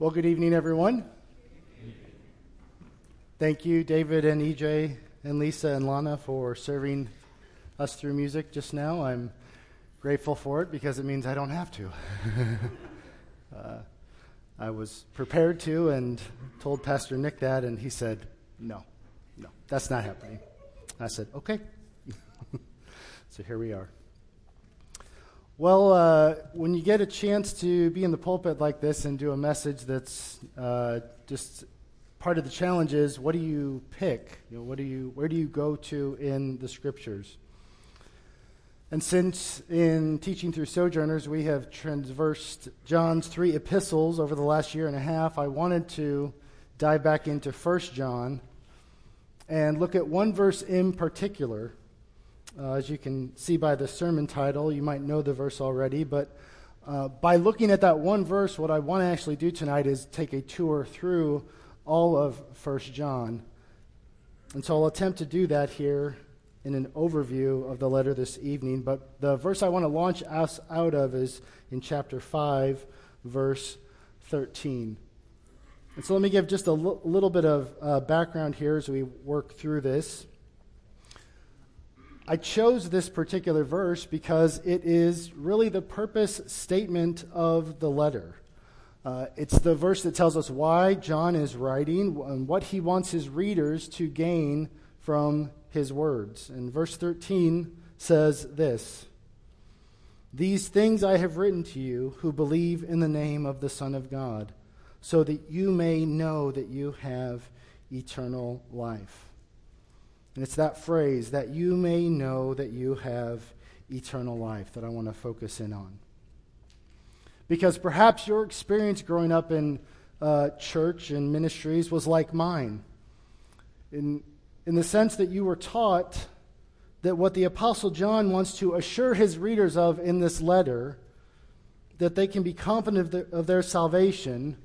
Well, good evening, everyone. Thank you, David and EJ and Lisa and Lana, for serving us through music just now. I'm grateful for it because it means I don't have to. uh, I was prepared to and told Pastor Nick that, and he said, No, no, that's not happening. I said, Okay. so here we are. Well, uh, when you get a chance to be in the pulpit like this and do a message that's uh, just part of the challenge is what do you pick? You know, what do you, where do you go to in the scriptures? And since in teaching through Sojourners we have transversed John's three epistles over the last year and a half, I wanted to dive back into 1 John and look at one verse in particular uh, as you can see by the sermon title, you might know the verse already, but uh, by looking at that one verse, what I want to actually do tonight is take a tour through all of 1 John. And so I'll attempt to do that here in an overview of the letter this evening. But the verse I want to launch us out of is in chapter 5, verse 13. And so let me give just a l- little bit of uh, background here as we work through this. I chose this particular verse because it is really the purpose statement of the letter. Uh, it's the verse that tells us why John is writing and what he wants his readers to gain from his words. And verse 13 says this These things I have written to you who believe in the name of the Son of God, so that you may know that you have eternal life. And it's that phrase, that you may know that you have eternal life, that I want to focus in on. Because perhaps your experience growing up in uh, church and ministries was like mine, in, in the sense that you were taught that what the Apostle John wants to assure his readers of in this letter, that they can be confident of, the, of their salvation,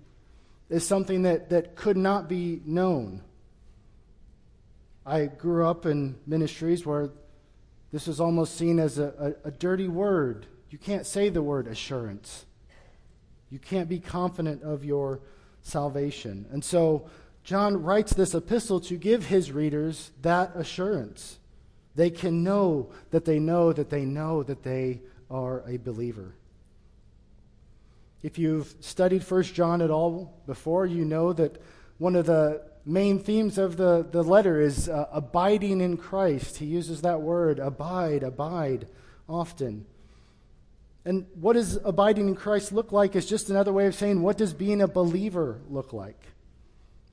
is something that, that could not be known. I grew up in ministries where this was almost seen as a, a, a, dirty word. You can't say the word assurance. You can't be confident of your salvation. And so John writes this epistle to give his readers that assurance. They can know that they know that they know that they are a believer. If you've studied First John at all before, you know that one of the main themes of the, the letter is uh, abiding in Christ. He uses that word, abide, abide, often. And what does abiding in Christ look like is just another way of saying, what does being a believer look like?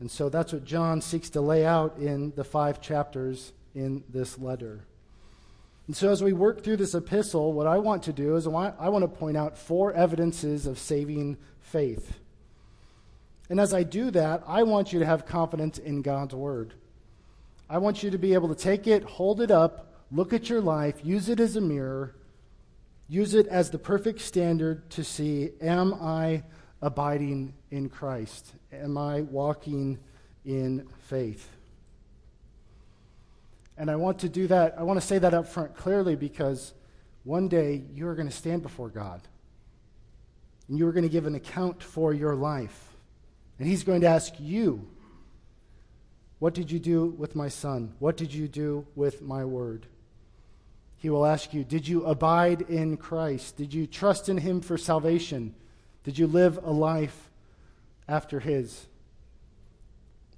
And so that's what John seeks to lay out in the five chapters in this letter. And so, as we work through this epistle, what I want to do is I want, I want to point out four evidences of saving faith. And as I do that, I want you to have confidence in God's word. I want you to be able to take it, hold it up, look at your life, use it as a mirror, use it as the perfect standard to see am I abiding in Christ? Am I walking in faith? And I want to do that, I want to say that up front clearly because one day you are going to stand before God and you are going to give an account for your life. And he's going to ask you, What did you do with my son? What did you do with my word? He will ask you, Did you abide in Christ? Did you trust in him for salvation? Did you live a life after his?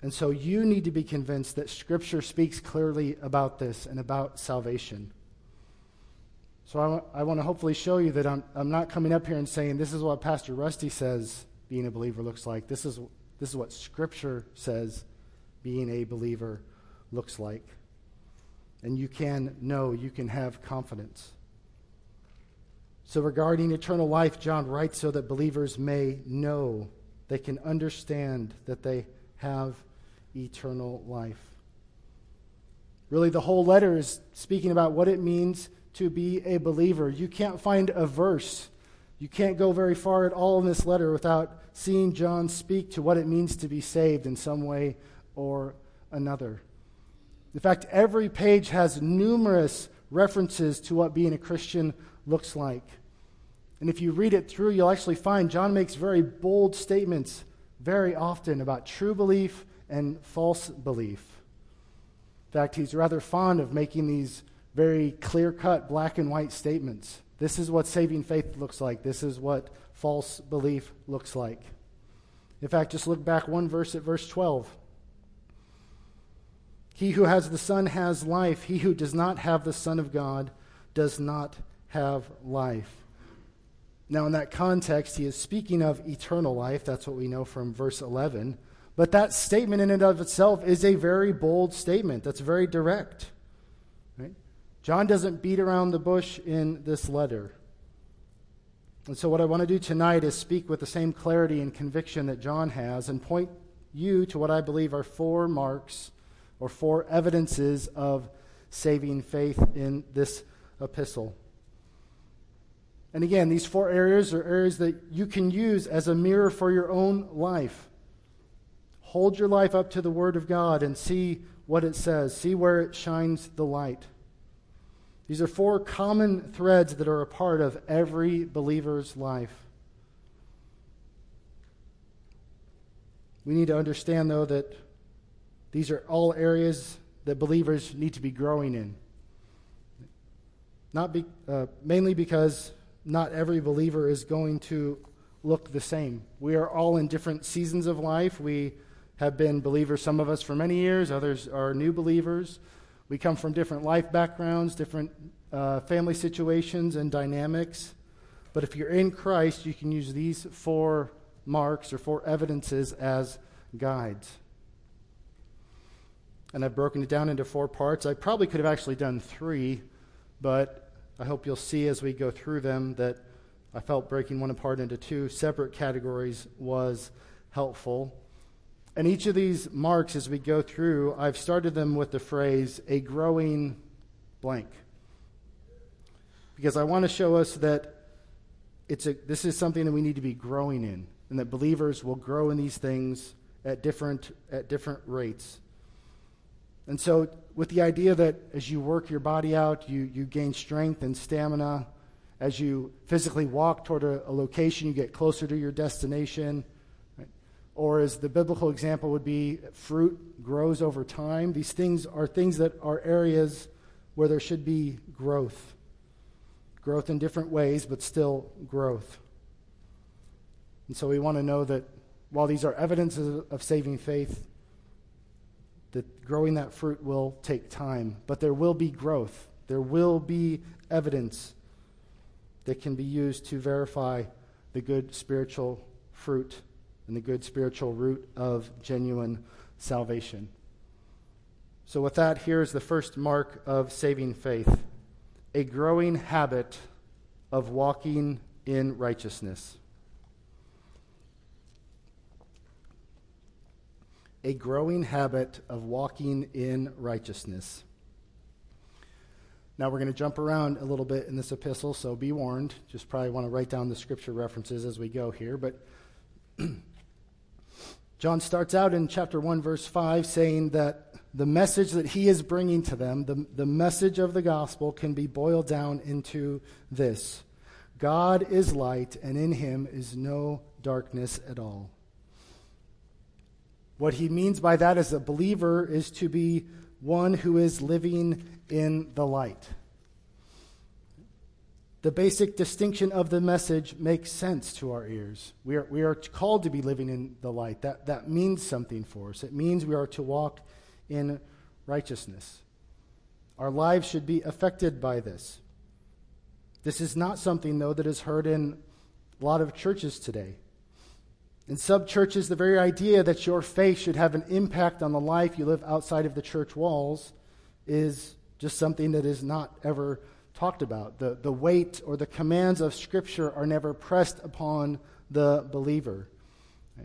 And so you need to be convinced that Scripture speaks clearly about this and about salvation. So I, w- I want to hopefully show you that I'm, I'm not coming up here and saying this is what Pastor Rusty says being a believer looks like. This is, this is what Scripture says being a believer looks like. And you can know, you can have confidence. So, regarding eternal life, John writes so that believers may know, they can understand that they have eternal life. Really, the whole letter is speaking about what it means to be a believer. You can't find a verse you can't go very far at all in this letter without seeing John speak to what it means to be saved in some way or another. In fact, every page has numerous references to what being a Christian looks like. And if you read it through, you'll actually find John makes very bold statements very often about true belief and false belief. In fact, he's rather fond of making these very clear cut black and white statements. This is what saving faith looks like. This is what false belief looks like. In fact, just look back one verse at verse 12. He who has the Son has life. He who does not have the Son of God does not have life. Now, in that context, he is speaking of eternal life. That's what we know from verse 11. But that statement in and of itself is a very bold statement. That's very direct. John doesn't beat around the bush in this letter. And so, what I want to do tonight is speak with the same clarity and conviction that John has and point you to what I believe are four marks or four evidences of saving faith in this epistle. And again, these four areas are areas that you can use as a mirror for your own life. Hold your life up to the Word of God and see what it says, see where it shines the light. These are four common threads that are a part of every believer's life. We need to understand, though, that these are all areas that believers need to be growing in. Not be, uh, mainly because not every believer is going to look the same. We are all in different seasons of life. We have been believers, some of us for many years, others are new believers. We come from different life backgrounds, different uh, family situations and dynamics. But if you're in Christ, you can use these four marks or four evidences as guides. And I've broken it down into four parts. I probably could have actually done three, but I hope you'll see as we go through them that I felt breaking one apart into two separate categories was helpful. And each of these marks, as we go through, I've started them with the phrase, a growing blank. Because I want to show us that it's a, this is something that we need to be growing in, and that believers will grow in these things at different, at different rates. And so, with the idea that as you work your body out, you, you gain strength and stamina. As you physically walk toward a, a location, you get closer to your destination. Or, as the biblical example would be, fruit grows over time. These things are things that are areas where there should be growth. Growth in different ways, but still growth. And so, we want to know that while these are evidences of saving faith, that growing that fruit will take time, but there will be growth. There will be evidence that can be used to verify the good spiritual fruit and the good spiritual root of genuine salvation. So, with that, here's the first mark of saving faith a growing habit of walking in righteousness. a growing habit of walking in righteousness. Now we're going to jump around a little bit in this epistle, so be warned. Just probably want to write down the scripture references as we go here. But John starts out in chapter 1, verse 5, saying that the message that he is bringing to them, the, the message of the gospel, can be boiled down into this God is light, and in him is no darkness at all. What he means by that as a believer is to be one who is living in the light. The basic distinction of the message makes sense to our ears. We are, we are called to be living in the light. That, that means something for us. It means we are to walk in righteousness. Our lives should be affected by this. This is not something, though, that is heard in a lot of churches today. In sub churches, the very idea that your faith should have an impact on the life you live outside of the church walls is just something that is not ever talked about. The, the weight or the commands of Scripture are never pressed upon the believer.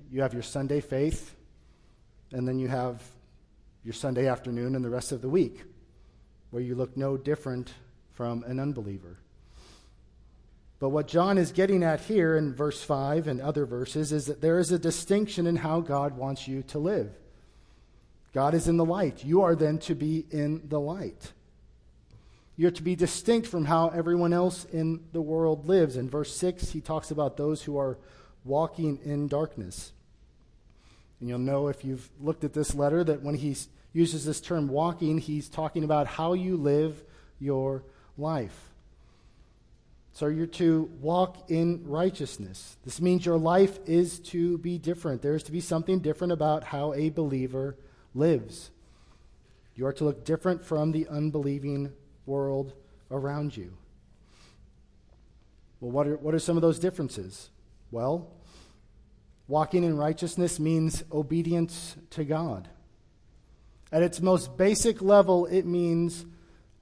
You have your Sunday faith, and then you have your Sunday afternoon and the rest of the week, where you look no different from an unbeliever. But what John is getting at here in verse 5 and other verses is that there is a distinction in how God wants you to live. God is in the light. You are then to be in the light. You're to be distinct from how everyone else in the world lives. In verse 6, he talks about those who are walking in darkness. And you'll know if you've looked at this letter that when he uses this term walking, he's talking about how you live your life. So you're to walk in righteousness. This means your life is to be different. There is to be something different about how a believer lives. You are to look different from the unbelieving world around you. Well, what are, what are some of those differences? Well, walking in righteousness means obedience to God. At its most basic level, it means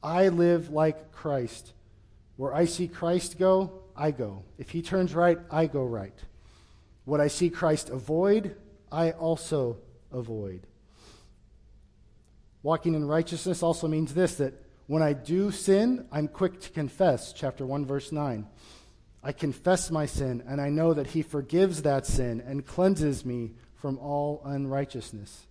I live like Christ. Where I see Christ go, I go. If he turns right, I go right. What I see Christ avoid, I also avoid. Walking in righteousness also means this that when I do sin, I'm quick to confess. Chapter 1, verse 9. I confess my sin, and I know that He forgives that sin and cleanses me from all unrighteousness.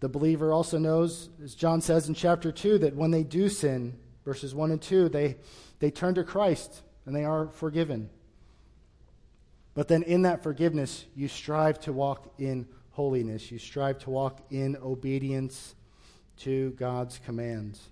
The believer also knows, as John says in chapter 2, that when they do sin, verses 1 and 2, they, they turn to Christ and they are forgiven. But then in that forgiveness, you strive to walk in holiness. You strive to walk in obedience to God's commands.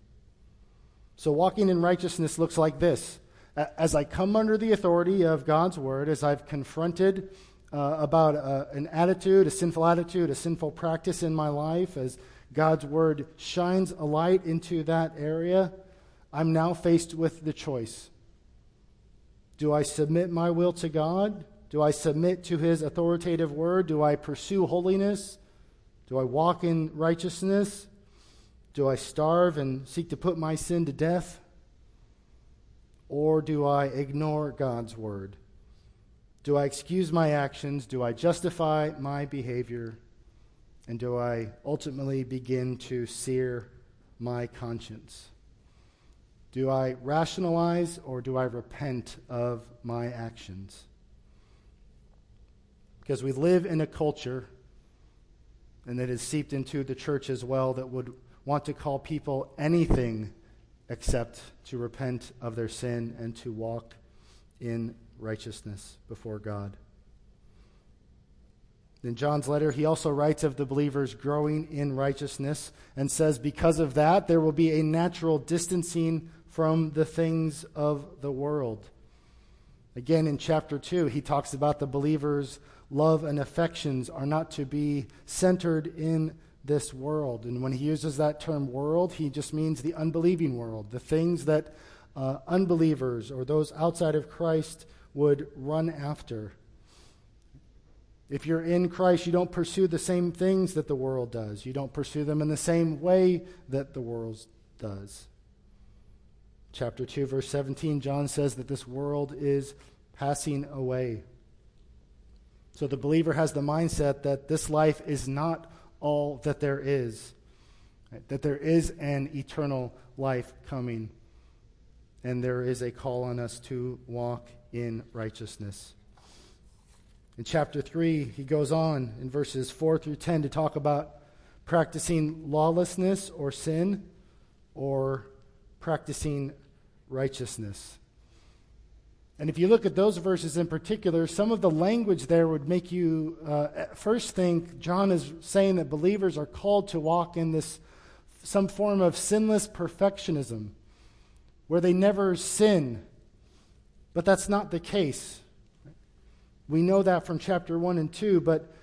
So, walking in righteousness looks like this. As I come under the authority of God's word, as I've confronted uh, about uh, an attitude, a sinful attitude, a sinful practice in my life, as God's word shines a light into that area, I'm now faced with the choice. Do I submit my will to God? Do I submit to his authoritative word? Do I pursue holiness? Do I walk in righteousness? Do I starve and seek to put my sin to death? Or do I ignore God's word? Do I excuse my actions? Do I justify my behavior? And do I ultimately begin to sear my conscience? Do I rationalize or do I repent of my actions? Because we live in a culture, and that is seeped into the church as well, that would want to call people anything except to repent of their sin and to walk in righteousness before God. In John's letter, he also writes of the believers growing in righteousness and says, Because of that, there will be a natural distancing from the things of the world. Again, in chapter 2, he talks about the believers' love and affections are not to be centered in this world. And when he uses that term world, he just means the unbelieving world, the things that uh, unbelievers or those outside of Christ would run after. If you're in Christ, you don't pursue the same things that the world does. You don't pursue them in the same way that the world does. Chapter 2, verse 17, John says that this world is passing away. So the believer has the mindset that this life is not all that there is, right? that there is an eternal life coming, and there is a call on us to walk in righteousness. In chapter 3, he goes on in verses 4 through 10 to talk about practicing lawlessness or sin or practicing righteousness. And if you look at those verses in particular, some of the language there would make you uh, first think John is saying that believers are called to walk in this some form of sinless perfectionism where they never sin. But that's not the case. We know that from chapter 1 and 2, but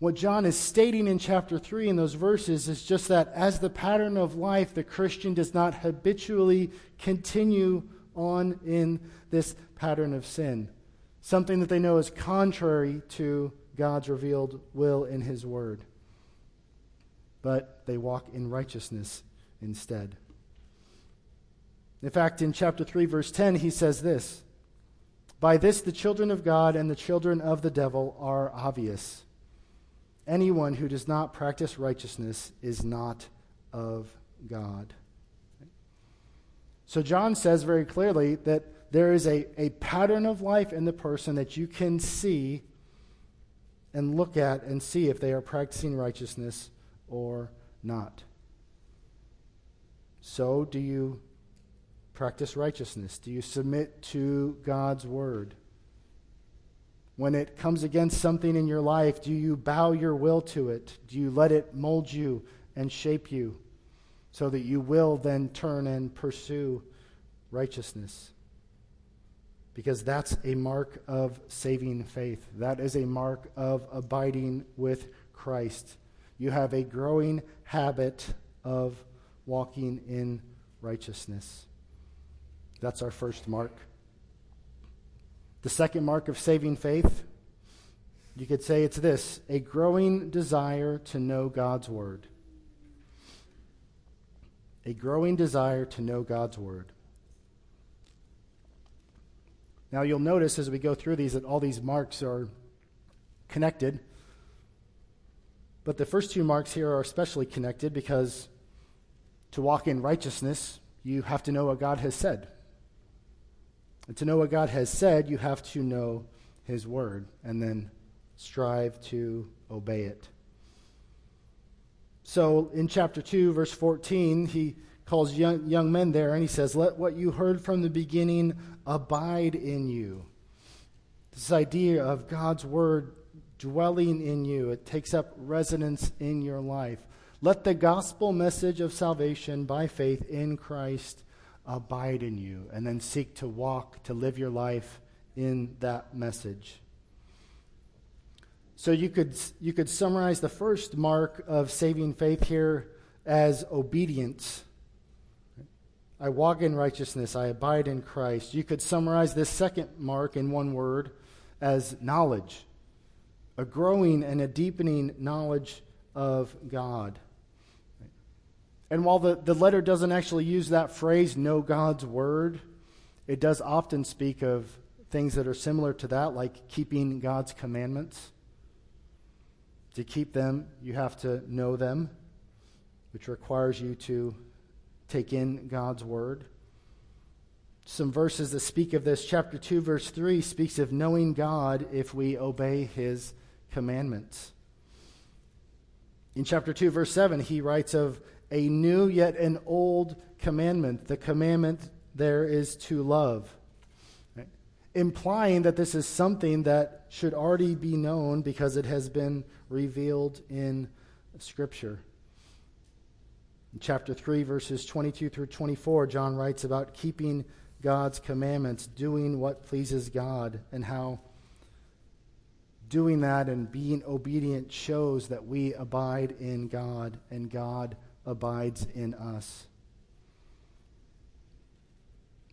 what John is stating in chapter 3 in those verses is just that as the pattern of life, the Christian does not habitually continue on in this pattern of sin, something that they know is contrary to God's revealed will in His Word. But they walk in righteousness instead. In fact, in chapter 3, verse 10, he says this By this the children of God and the children of the devil are obvious. Anyone who does not practice righteousness is not of God. So John says very clearly that there is a, a pattern of life in the person that you can see and look at and see if they are practicing righteousness or not. So, do you practice righteousness? Do you submit to God's word? When it comes against something in your life, do you bow your will to it? Do you let it mold you and shape you so that you will then turn and pursue righteousness? Because that's a mark of saving faith. That is a mark of abiding with Christ. You have a growing habit of walking in righteousness. That's our first mark. The second mark of saving faith, you could say it's this a growing desire to know God's Word. A growing desire to know God's Word. Now, you'll notice as we go through these that all these marks are connected. But the first two marks here are especially connected because to walk in righteousness, you have to know what God has said. And to know what God has said, you have to know His Word and then strive to obey it. So in chapter 2, verse 14, he calls young, young men there and he says, Let what you heard from the beginning abide in you. This idea of God's Word dwelling in you, it takes up residence in your life. Let the gospel message of salvation by faith in Christ abide in you, and then seek to walk, to live your life in that message. So you could, you could summarize the first mark of saving faith here as obedience. I walk in righteousness, I abide in Christ. You could summarize this second mark in one word as knowledge, a growing and a deepening knowledge of God. And while the, the letter doesn't actually use that phrase, know God's word, it does often speak of things that are similar to that, like keeping God's commandments. To keep them, you have to know them, which requires you to take in God's word. Some verses that speak of this. Chapter 2, verse 3 speaks of knowing God if we obey his commandments. In chapter 2, verse 7, he writes of a new yet an old commandment. The commandment there is to love, right? implying that this is something that should already be known because it has been revealed in Scripture. In chapter 3, verses 22 through 24, John writes about keeping God's commandments, doing what pleases God, and how doing that and being obedient shows that we abide in God and God abides in us.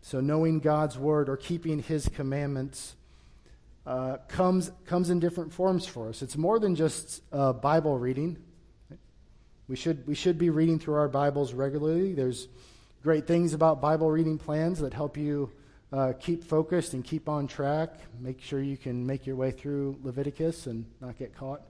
So, knowing God's word or keeping his commandments uh, comes, comes in different forms for us. It's more than just uh, Bible reading. We should, we should be reading through our Bibles regularly. There's great things about Bible reading plans that help you uh, keep focused and keep on track. Make sure you can make your way through Leviticus and not get caught.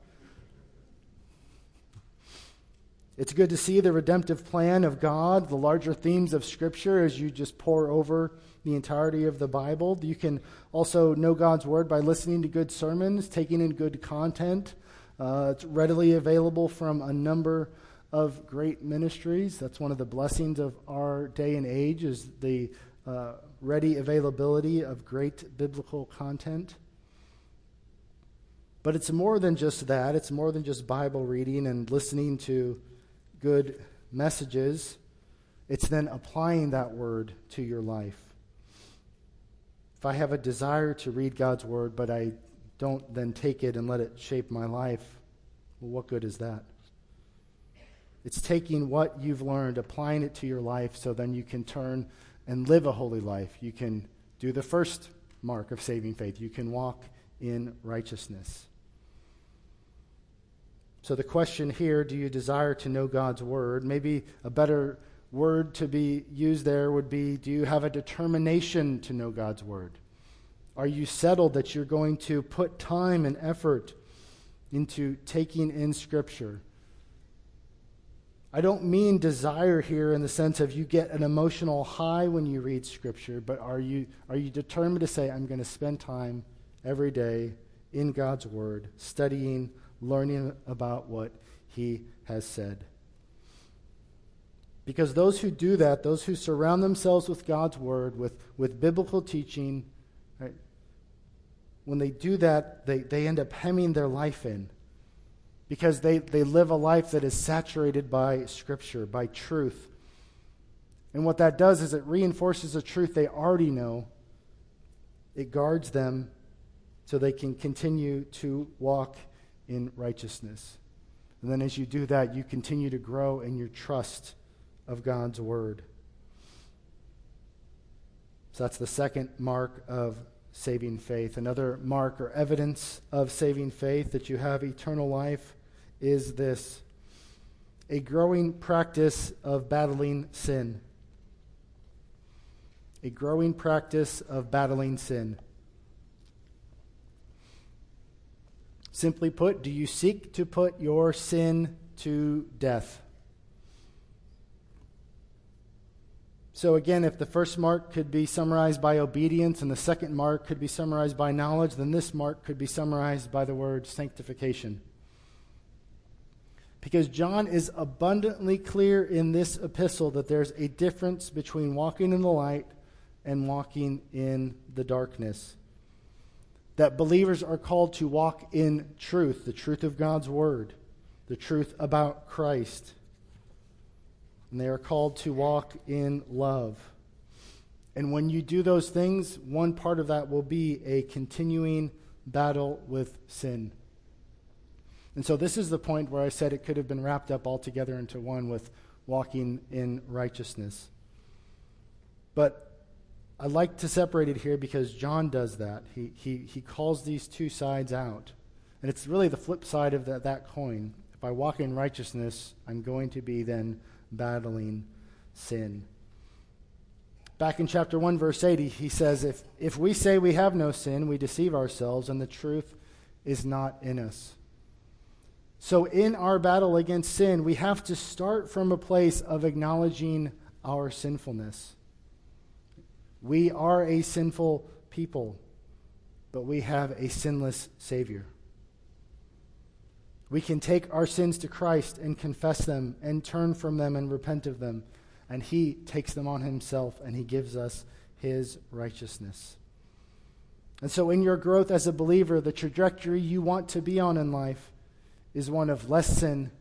It's good to see the redemptive plan of God, the larger themes of Scripture as you just pore over the entirety of the Bible. You can also know God's Word by listening to good sermons, taking in good content. Uh, it's readily available from a number of great ministries. That's one of the blessings of our day and age is the uh, ready availability of great biblical content. But it's more than just that. It's more than just Bible reading and listening to good messages, it's then applying that word to your life. If I have a desire to read God's word, but I don't then take it and let it shape my life, well, what good is that? It's taking what you've learned, applying it to your life, so then you can turn and live a holy life. You can do the first mark of saving faith. You can walk in righteousness. So, the question here do you desire to know God's word? Maybe a better word to be used there would be do you have a determination to know God's word? Are you settled that you're going to put time and effort into taking in Scripture? I don't mean desire here in the sense of you get an emotional high when you read Scripture, but are you, are you determined to say, I'm going to spend time every day in God's Word, studying learning about what he has said. Because those who do that, those who surround themselves with God's word, with, with biblical teaching, right, when they do that, they, they end up hemming their life in because they, they live a life that is saturated by Scripture, by truth. And what that does is it reinforces a truth they already know, it guards them so they can continue to walk in righteousness. And then as you do that, you continue to grow in your trust of God's Word. So that's the second mark of saving faith. Another mark or evidence of saving faith that you have eternal life is this a growing practice of battling sin. A growing practice of battling sin. Simply put, do you seek to put your sin to death? So, again, if the first mark could be summarized by obedience and the second mark could be summarized by knowledge, then this mark could be summarized by the word sanctification. Because John is abundantly clear in this epistle that there's a difference between walking in the light and walking in the darkness. That believers are called to walk in truth, the truth of God's word, the truth about Christ. And they are called to walk in love. And when you do those things, one part of that will be a continuing battle with sin. And so this is the point where I said it could have been wrapped up all together into one with walking in righteousness. But I like to separate it here because John does that. He, he, he calls these two sides out. And it's really the flip side of that, that coin. If I walk in righteousness, I'm going to be then battling sin. Back in chapter 1, verse 80, he says, if, if we say we have no sin, we deceive ourselves, and the truth is not in us. So, in our battle against sin, we have to start from a place of acknowledging our sinfulness. We are a sinful people, but we have a sinless Savior. We can take our sins to Christ and confess them and turn from them and repent of them, and He takes them on Himself and He gives us His righteousness. And so, in your growth as a believer, the trajectory you want to be on in life is one of less sin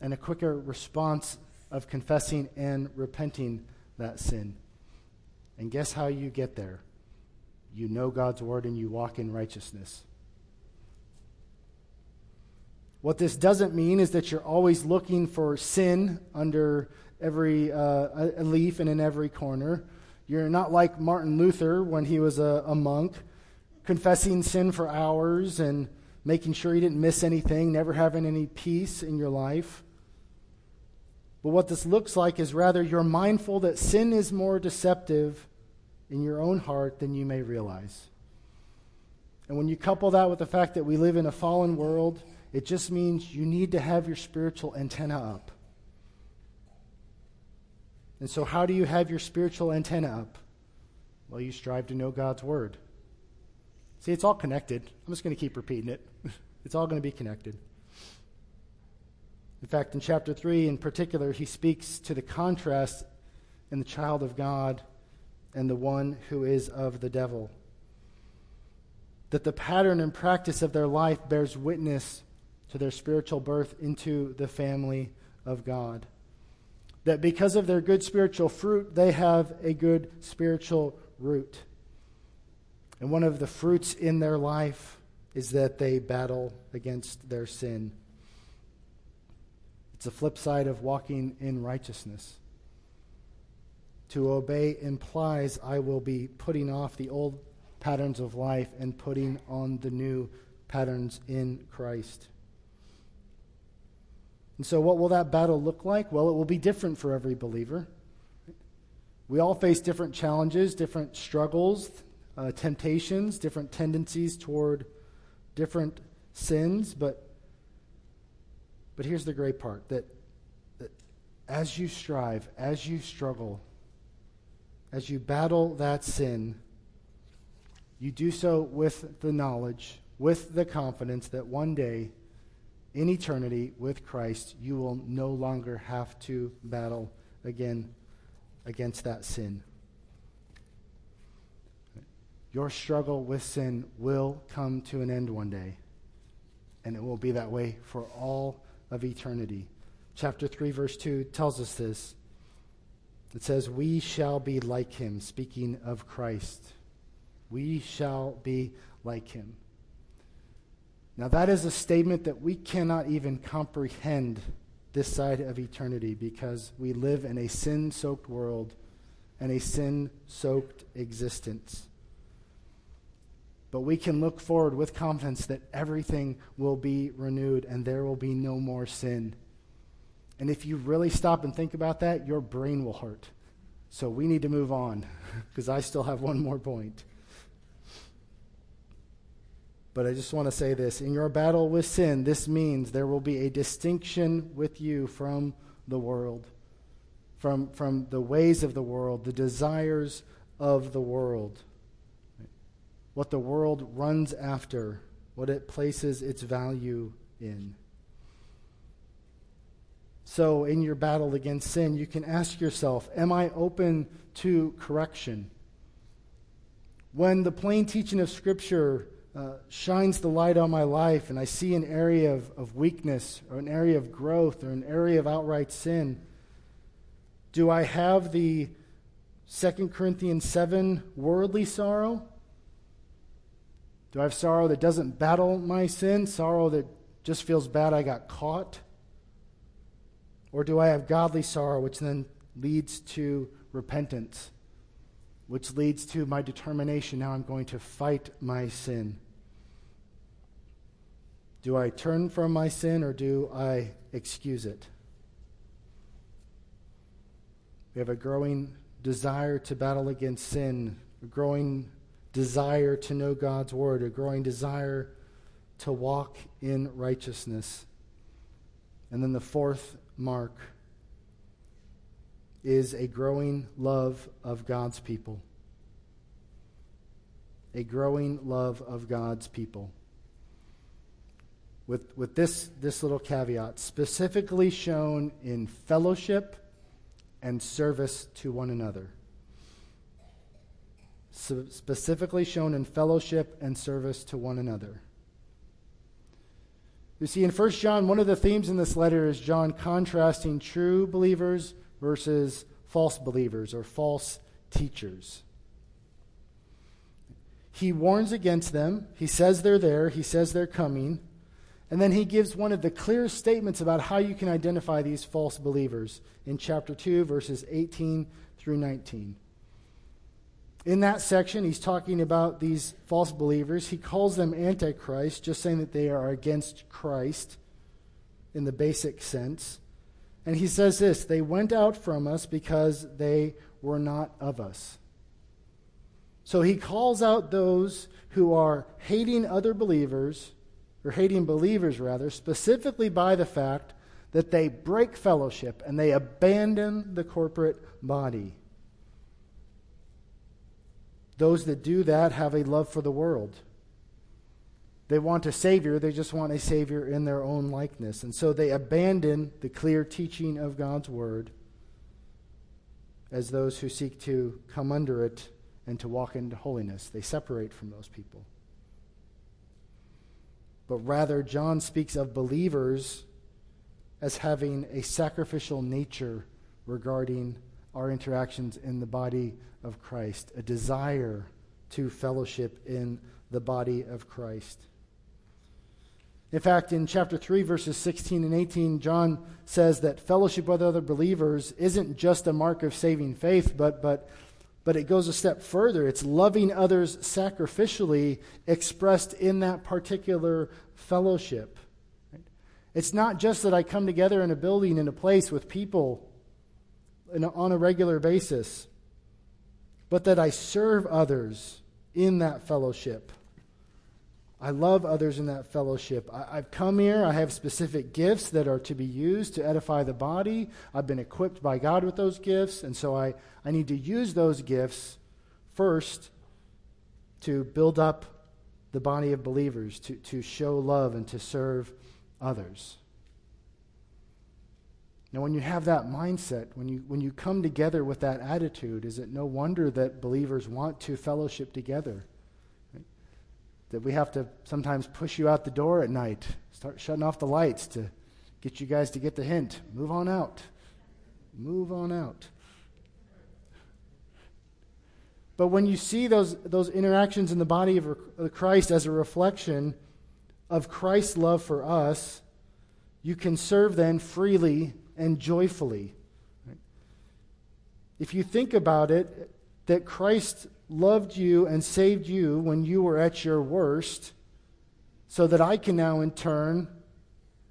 and a quicker response of confessing and repenting that sin. And guess how you get there? You know God's word and you walk in righteousness. What this doesn't mean is that you're always looking for sin under every uh, leaf and in every corner. You're not like Martin Luther when he was a, a monk, confessing sin for hours and making sure you didn't miss anything, never having any peace in your life. But what this looks like is rather you're mindful that sin is more deceptive in your own heart than you may realize. And when you couple that with the fact that we live in a fallen world, it just means you need to have your spiritual antenna up. And so, how do you have your spiritual antenna up? Well, you strive to know God's Word. See, it's all connected. I'm just going to keep repeating it. it's all going to be connected. In fact, in chapter 3 in particular, he speaks to the contrast in the child of God and the one who is of the devil. That the pattern and practice of their life bears witness to their spiritual birth into the family of God. That because of their good spiritual fruit, they have a good spiritual root. And one of the fruits in their life is that they battle against their sin. It's a flip side of walking in righteousness. To obey implies I will be putting off the old patterns of life and putting on the new patterns in Christ. And so, what will that battle look like? Well, it will be different for every believer. We all face different challenges, different struggles, uh, temptations, different tendencies toward different sins, but but here's the great part that, that as you strive, as you struggle, as you battle that sin, you do so with the knowledge, with the confidence that one day, in eternity with Christ, you will no longer have to battle again against that sin. Your struggle with sin will come to an end one day. And it will be that way for all of eternity. Chapter 3, verse 2 tells us this. It says, We shall be like him, speaking of Christ. We shall be like him. Now, that is a statement that we cannot even comprehend this side of eternity because we live in a sin soaked world and a sin soaked existence. But we can look forward with confidence that everything will be renewed and there will be no more sin. And if you really stop and think about that, your brain will hurt. So we need to move on because I still have one more point. But I just want to say this in your battle with sin, this means there will be a distinction with you from the world, from, from the ways of the world, the desires of the world what the world runs after, what it places its value in. So, in your battle against sin, you can ask yourself Am I open to correction? When the plain teaching of Scripture uh, shines the light on my life and I see an area of, of weakness or an area of growth or an area of outright sin, do I have the 2 Corinthians 7 worldly sorrow? Do I have sorrow that doesn't battle my sin? Sorrow that just feels bad I got caught? Or do I have godly sorrow, which then leads to repentance, which leads to my determination now I'm going to fight my sin? Do I turn from my sin or do I excuse it? We have a growing desire to battle against sin, a growing desire to know God's word, a growing desire to walk in righteousness. And then the fourth mark is a growing love of God's people. A growing love of God's people. With, with this, this little caveat, specifically shown in fellowship and service to one another specifically shown in fellowship and service to one another. You see, in 1 John, one of the themes in this letter is John contrasting true believers versus false believers or false teachers. He warns against them. He says they're there. He says they're coming. And then he gives one of the clearest statements about how you can identify these false believers in chapter 2, verses 18 through 19 in that section, he's talking about these false believers. He calls them antichrist, just saying that they are against Christ in the basic sense. And he says this they went out from us because they were not of us. So he calls out those who are hating other believers, or hating believers rather, specifically by the fact that they break fellowship and they abandon the corporate body. Those that do that have a love for the world. They want a Savior, they just want a Savior in their own likeness. And so they abandon the clear teaching of God's Word as those who seek to come under it and to walk into holiness. They separate from those people. But rather, John speaks of believers as having a sacrificial nature regarding our interactions in the body of Christ, a desire to fellowship in the body of Christ. In fact, in chapter 3, verses 16 and 18, John says that fellowship with other believers isn't just a mark of saving faith, but, but, but it goes a step further. It's loving others sacrificially expressed in that particular fellowship. It's not just that I come together in a building, in a place with people on a regular basis, but that I serve others in that fellowship. I love others in that fellowship. I, have come here. I have specific gifts that are to be used to edify the body. I've been equipped by God with those gifts, and so I, I need to use those gifts first to build up the body of believers, to, to show love and to serve others. Now, when you have that mindset, when you, when you come together with that attitude, is it no wonder that believers want to fellowship together? that we have to sometimes push you out the door at night, start shutting off the lights to get you guys to get the hint. Move on out. Move on out. But when you see those, those interactions in the body of Christ as a reflection of Christ's love for us, you can serve then freely and joyfully. If you think about it, that Christ loved you and saved you when you were at your worst, so that I can now, in turn,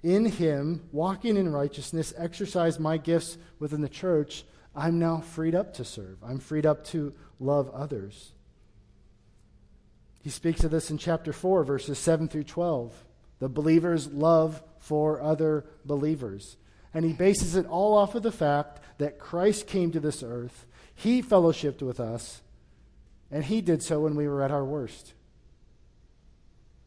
in Him, walking in righteousness, exercise my gifts within the church, I'm now freed up to serve. I'm freed up to love others. He speaks of this in chapter 4, verses 7 through 12. The believer's love for other believers. And he bases it all off of the fact that Christ came to this earth, he fellowshipped with us, and he did so when we were at our worst.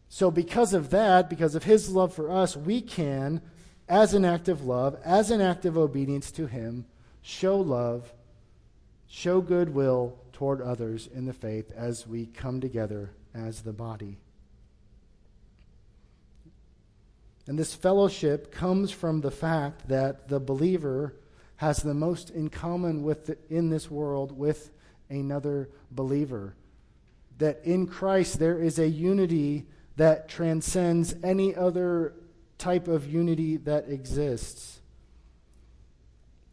So, because of that, because of his love for us, we can, as an act of love, as an act of obedience to him, show love, show goodwill toward others in the faith as we come together as the body. And this fellowship comes from the fact that the believer has the most in common with the, in this world with another believer. That in Christ there is a unity that transcends any other type of unity that exists.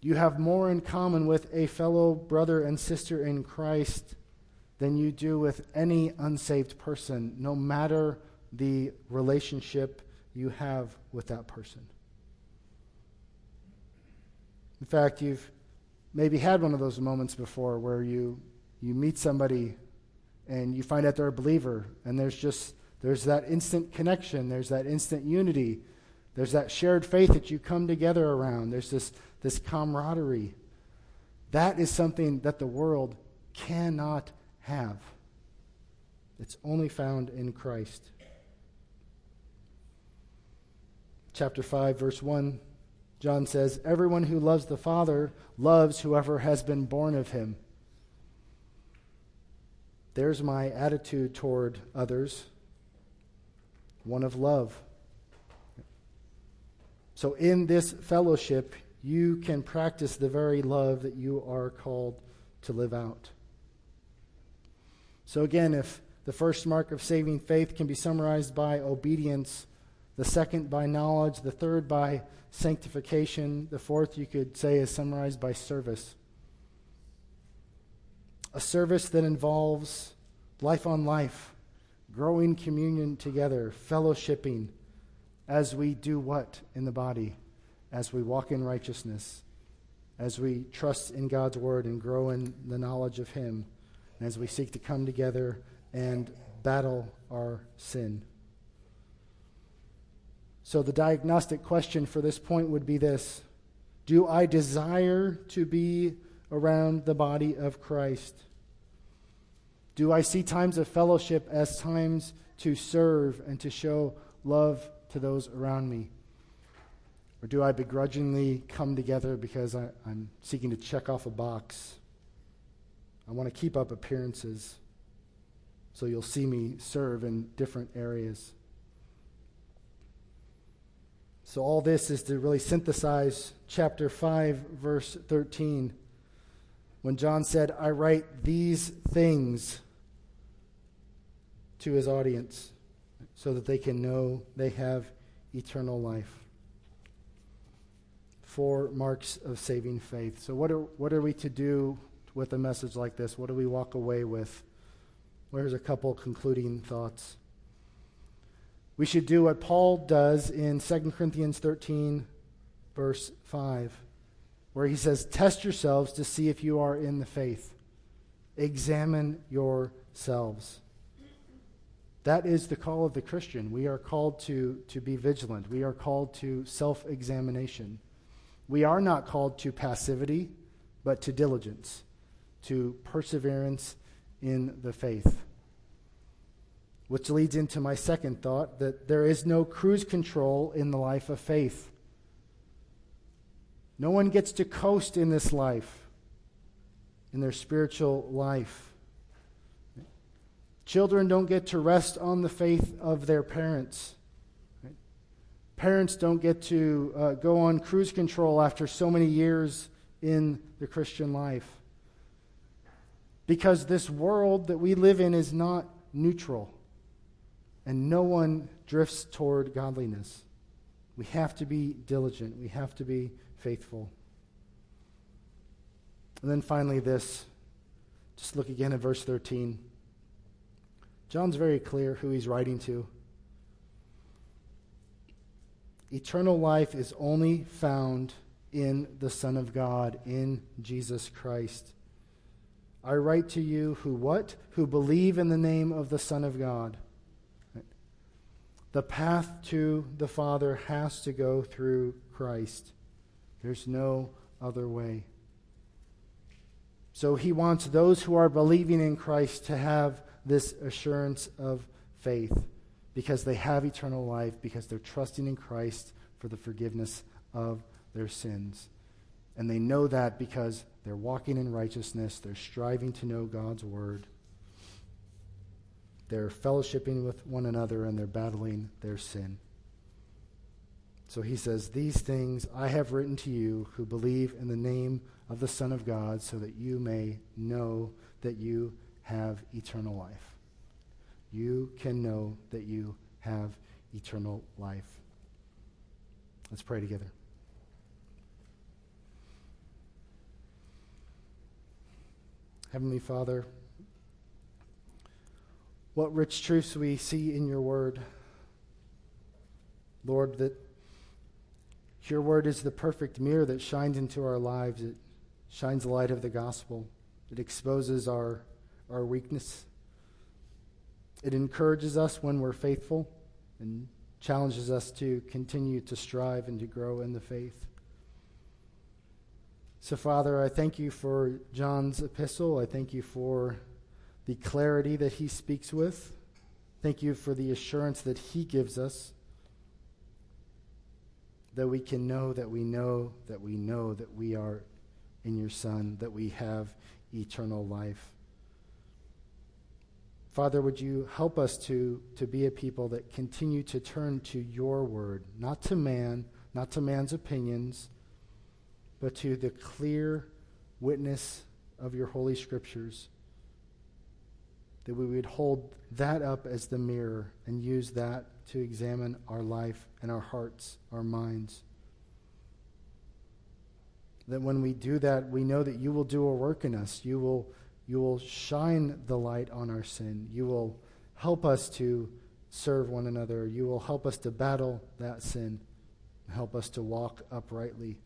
You have more in common with a fellow brother and sister in Christ than you do with any unsaved person, no matter the relationship you have with that person. In fact, you've maybe had one of those moments before where you, you meet somebody and you find out they're a believer, and there's just there's that instant connection, there's that instant unity, there's that shared faith that you come together around, there's this, this camaraderie. That is something that the world cannot have. It's only found in Christ. Chapter 5, verse 1, John says, Everyone who loves the Father loves whoever has been born of him. There's my attitude toward others one of love. So, in this fellowship, you can practice the very love that you are called to live out. So, again, if the first mark of saving faith can be summarized by obedience, the second by knowledge, the third by sanctification, the fourth you could say is summarized by service. A service that involves life on life, growing communion together, fellowshipping as we do what in the body? As we walk in righteousness, as we trust in God's word and grow in the knowledge of Him, and as we seek to come together and battle our sin. So, the diagnostic question for this point would be this Do I desire to be around the body of Christ? Do I see times of fellowship as times to serve and to show love to those around me? Or do I begrudgingly come together because I, am seeking to check off a box? I want to keep up appearances so you'll see me serve in different areas. So, all this is to really synthesize chapter 5, verse 13, when John said, I write these things to his audience so that they can know they have eternal life. Four marks of saving faith. So, what are, what are we to do with a message like this? What do we walk away with? Where's a couple concluding thoughts? We should do what Paul does in 2 Corinthians 13, verse 5, where he says, Test yourselves to see if you are in the faith. Examine yourselves. That is the call of the Christian. We are called to, to be vigilant. We are called to self examination. We are not called to passivity, but to diligence, to perseverance in the faith. Which leads into my second thought that there is no cruise control in the life of faith. No one gets to coast in this life, in their spiritual life. Children don't get to rest on the faith of their parents. Parents don't get to uh, go on cruise control after so many years in the Christian life. Because this world that we live in is not neutral, and no one drifts toward godliness. We have to be diligent, we have to be faithful. And then finally, this. Just look again at verse 13. John's very clear who he's writing to. Eternal life is only found in the Son of God, in Jesus Christ. I write to you who what? Who believe in the name of the Son of God. The path to the Father has to go through Christ. There's no other way. So he wants those who are believing in Christ to have this assurance of faith because they have eternal life, because they're trusting in Christ for the forgiveness of their sins. And they know that because they're walking in righteousness, they're striving to know God's word, they're fellowshipping with one another, and they're battling their sin. So he says, These things I have written to you who believe in the name of the Son of God, so that you may know that you have eternal life. You can know that you have eternal life. Let's pray together. Heavenly Father, what rich truths we see in your word. Lord, that your word is the perfect mirror that shines into our lives. It shines the light of the gospel. It exposes our, our weakness. It encourages us when we're faithful and challenges us to continue to strive and to grow in the faith. So, Father, I thank you for John's epistle. I thank you for the clarity that he speaks with. Thank you for the assurance that he gives us that we can know that we know that we know that we are in your Son, that we have eternal life. Father, would you help us to, to be a people that continue to turn to your word, not to man, not to man's opinions but to the clear witness of your holy scriptures. That we would hold that up as the mirror and use that to examine our life and our hearts, our minds. That when we do that, we know that you will do a work in us. You will, you will shine the light on our sin. You will help us to serve one another. You will help us to battle that sin. Help us to walk uprightly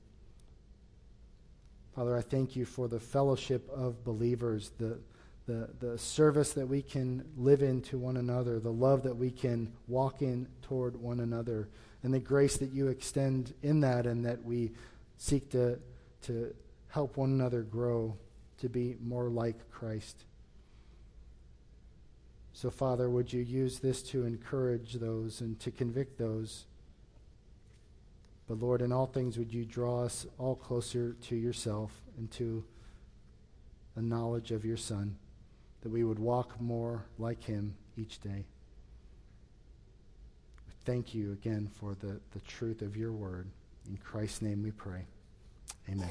Father, I thank you for the fellowship of believers, the, the, the service that we can live in to one another, the love that we can walk in toward one another, and the grace that you extend in that, and that we seek to, to help one another grow to be more like Christ. So, Father, would you use this to encourage those and to convict those but Lord, in all things, would you draw us all closer to yourself and to a knowledge of your Son, that we would walk more like him each day. We thank you again for the, the truth of your word. In Christ's name we pray. Amen.